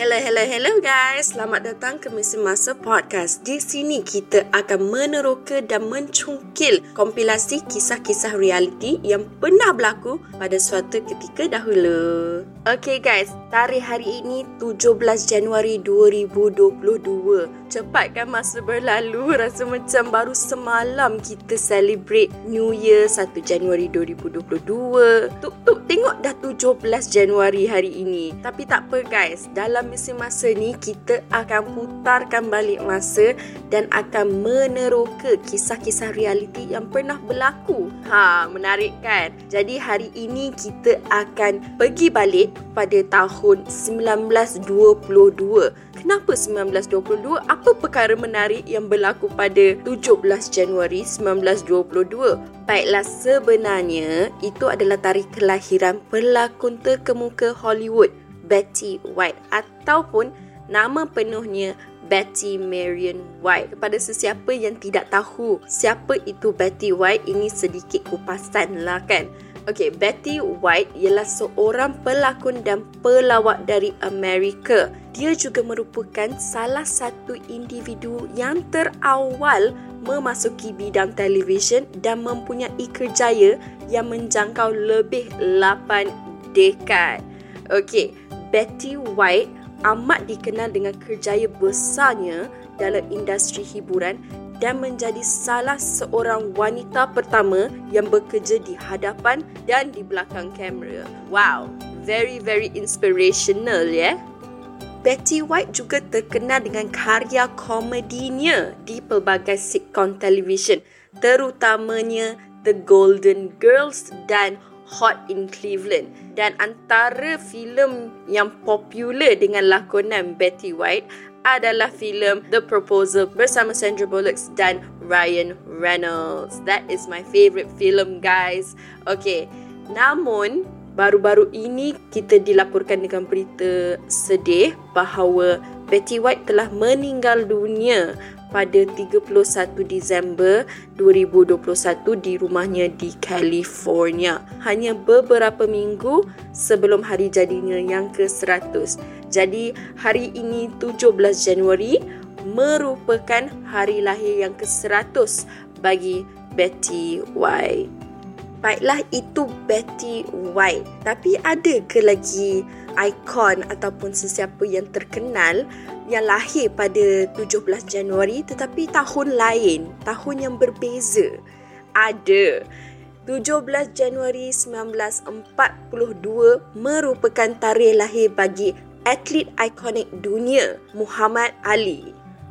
Hello, hello, hello guys. Selamat datang ke Mesin Masa Podcast. Di sini kita akan meneroka dan mencungkil kompilasi kisah-kisah realiti yang pernah berlaku pada suatu ketika dahulu. Okay guys, tarikh hari ini 17 Januari 2022. Cepat kan masa berlalu? Rasa macam baru semalam kita celebrate New Year 1 Januari 2022. Tuk tuk tengok dah 17 Januari hari ini. Tapi tak apa guys, dalam mesin masa ni kita akan putarkan balik masa dan akan meneroka kisah-kisah realiti yang pernah berlaku. Ha, menarik kan? Jadi hari ini kita akan pergi balik pada tahun 1922. Kenapa 1922? Apa perkara menarik yang berlaku pada 17 Januari 1922? Baiklah, sebenarnya itu adalah tarikh kelahiran pelakon terkemuka Hollywood, Betty White ataupun nama penuhnya Betty Marion White. Kepada sesiapa yang tidak tahu siapa itu Betty White, ini sedikit kupasan lah kan. Okay, Betty White ialah seorang pelakon dan pelawak dari Amerika. Dia juga merupakan salah satu individu yang terawal memasuki bidang televisyen dan mempunyai kerjaya yang menjangkau lebih 8 dekad. Okay, Betty White amat dikenal dengan kerjaya besarnya dalam industri hiburan dan menjadi salah seorang wanita pertama yang bekerja di hadapan dan di belakang kamera. Wow, very very inspirational ya. Yeah? Betty White juga terkenal dengan karya komedinya di pelbagai sitcom televisyen, terutamanya The Golden Girls dan Hot in Cleveland. Dan antara filem yang popular dengan lakonan Betty White adalah filem The Proposal bersama Sandra Bullock dan Ryan Reynolds. That is my favorite film, guys. Okay, namun baru-baru ini kita dilaporkan dengan berita sedih bahawa Betty White telah meninggal dunia pada 31 Disember 2021 di rumahnya di California. Hanya beberapa minggu sebelum hari jadinya yang ke-100. Jadi hari ini 17 Januari merupakan hari lahir yang ke-100 bagi Betty White. Baiklah itu Betty White. Tapi ada ke lagi ikon ataupun sesiapa yang terkenal yang lahir pada 17 Januari tetapi tahun lain, tahun yang berbeza. Ada. 17 Januari 1942 merupakan tarikh lahir bagi atlet ikonik dunia Muhammad Ali.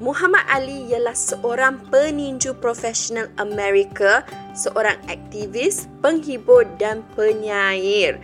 Muhammad Ali ialah seorang peninju profesional Amerika, seorang aktivis, penghibur dan penyair.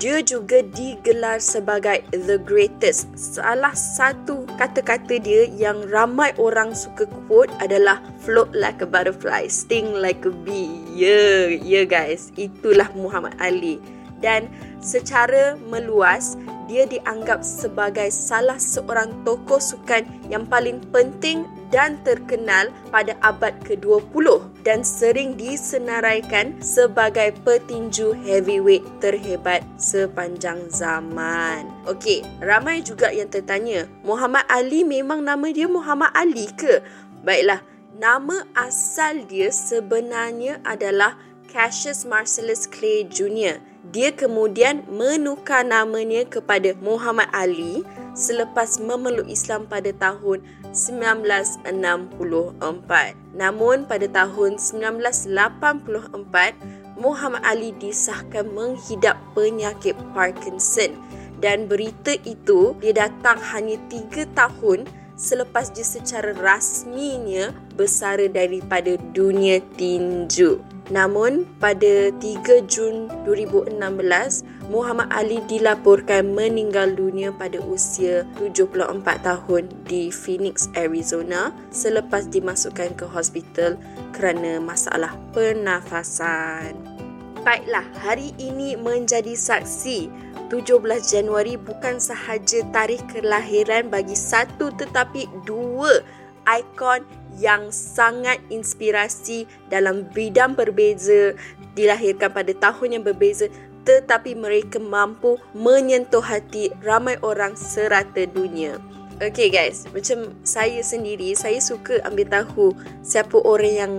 Dia juga digelar sebagai the greatest. Salah satu kata-kata dia yang ramai orang suka quote adalah float like a butterfly, sting like a bee. Yeah, yeah guys, itulah Muhammad Ali. Dan secara meluas, dia dianggap sebagai salah seorang tokoh sukan yang paling penting dan terkenal pada abad ke-20 dan sering disenaraikan sebagai petinju heavyweight terhebat sepanjang zaman. Okey, ramai juga yang tertanya, Muhammad Ali memang nama dia Muhammad Ali ke? Baiklah, nama asal dia sebenarnya adalah Cassius Marcellus Clay Jr. Dia kemudian menukar namanya kepada Muhammad Ali selepas memeluk Islam pada tahun 1964. Namun pada tahun 1984, Muhammad Ali disahkan menghidap penyakit Parkinson dan berita itu dia datang hanya 3 tahun selepas dia secara rasminya bersara daripada dunia tinju. Namun pada 3 Jun 2016, Muhammad Ali dilaporkan meninggal dunia pada usia 74 tahun di Phoenix, Arizona selepas dimasukkan ke hospital kerana masalah pernafasan. Baiklah, hari ini menjadi saksi 17 Januari bukan sahaja tarikh kelahiran bagi satu tetapi dua ikon yang sangat inspirasi dalam bidang berbeza, dilahirkan pada tahun yang berbeza tetapi mereka mampu menyentuh hati ramai orang serata dunia. Okay guys, macam saya sendiri, saya suka ambil tahu siapa orang yang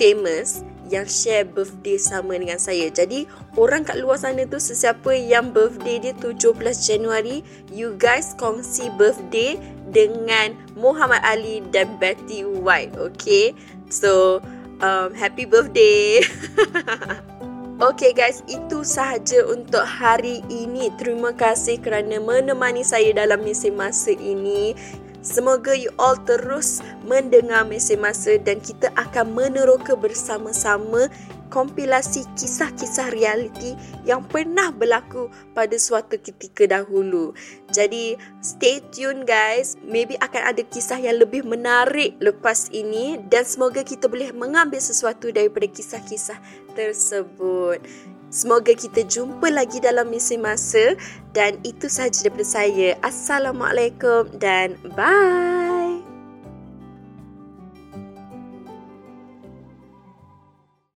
famous yang share birthday sama dengan saya. Jadi, orang kat luar sana tu sesiapa yang birthday dia 17 Januari, you guys kongsi birthday dengan Muhammad Ali dan Betty White, okay? So, um, happy birthday. Okay guys, itu sahaja untuk hari ini. Terima kasih kerana menemani saya dalam misi masa ini. Semoga you all terus mendengar mesej masa dan kita akan meneroka bersama-sama kompilasi kisah-kisah realiti yang pernah berlaku pada suatu ketika dahulu. Jadi stay tune guys, maybe akan ada kisah yang lebih menarik lepas ini dan semoga kita boleh mengambil sesuatu daripada kisah-kisah tersebut. Semoga kita jumpa lagi dalam misi masa dan itu sahaja daripada saya. Assalamualaikum dan bye.